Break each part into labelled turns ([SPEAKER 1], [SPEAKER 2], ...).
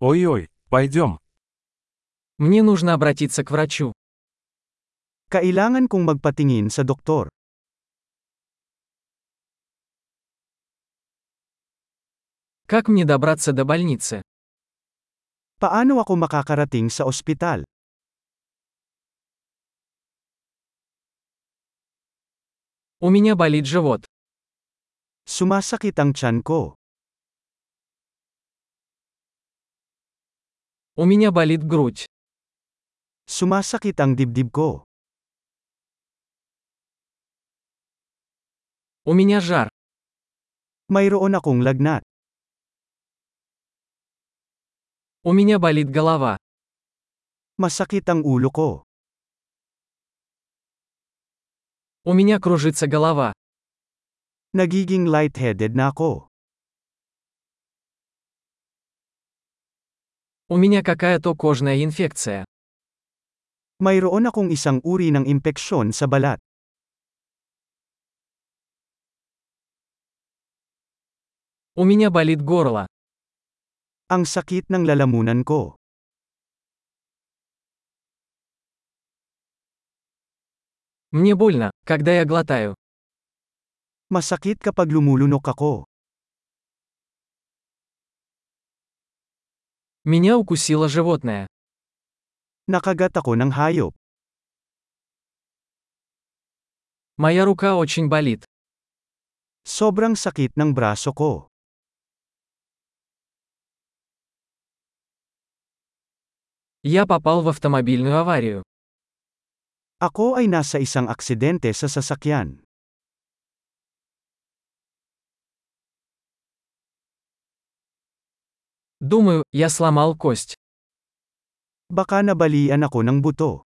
[SPEAKER 1] Ой-ой, пойдем.
[SPEAKER 2] Мне нужно обратиться к врачу.
[SPEAKER 3] Kailangan kong magpatingin sa doktor.
[SPEAKER 2] Как мне добраться до больницы?
[SPEAKER 3] Paano ako makakarating sa ospital?
[SPEAKER 2] У меня болит живот.
[SPEAKER 3] Sumasakit ang tiyan ko.
[SPEAKER 2] У меня болит грудь.
[SPEAKER 3] Sumasakit ang dibdib ko.
[SPEAKER 2] У меня жар.
[SPEAKER 3] Mayroon akong lagnat.
[SPEAKER 2] У меня болит голова.
[SPEAKER 3] Masakit ang ulo ko.
[SPEAKER 2] У меня кружится голова.
[SPEAKER 3] Nagiging lightheaded na ako.
[SPEAKER 2] У меня какая-то кожная инфекция.
[SPEAKER 3] Mayroon akong isang uri ng impeksyon sa balat.
[SPEAKER 2] У меня болит горло.
[SPEAKER 3] Ang sakit ng lalamunan ko.
[SPEAKER 2] Мне больно, когда я глотаю.
[SPEAKER 3] Masakit kapag lumulunok ako.
[SPEAKER 2] Меня укусило животное.
[SPEAKER 3] Nakagat ako ng hayop.
[SPEAKER 2] Моя рука очень болит.
[SPEAKER 3] Sobrang sakit ng braso ko.
[SPEAKER 2] Я попал в автомобильную аварию.
[SPEAKER 3] Ako ay nasa isang aksidente sa sasakyan.
[SPEAKER 2] Думаю, я сломал кость.
[SPEAKER 3] Baka nabalian ako ng buto.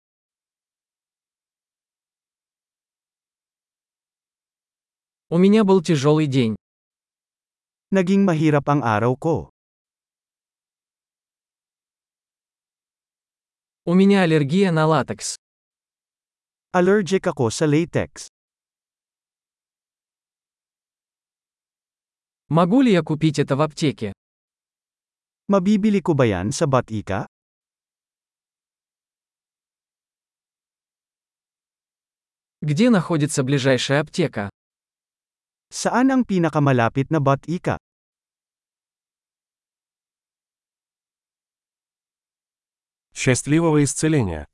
[SPEAKER 2] У меня был тяжелый день.
[SPEAKER 3] Naging mahirap ang araw ko.
[SPEAKER 2] У меня аллергия на латекс.
[SPEAKER 3] Allergic ako sa latex.
[SPEAKER 2] Могу ли я купить это в аптеке?
[SPEAKER 3] Mabibili ko ba yan sa Batika?
[SPEAKER 2] Где находится ближайшая аптека?
[SPEAKER 3] Saan ang pinakamalapit na Batika?
[SPEAKER 1] Счастливого исцеления!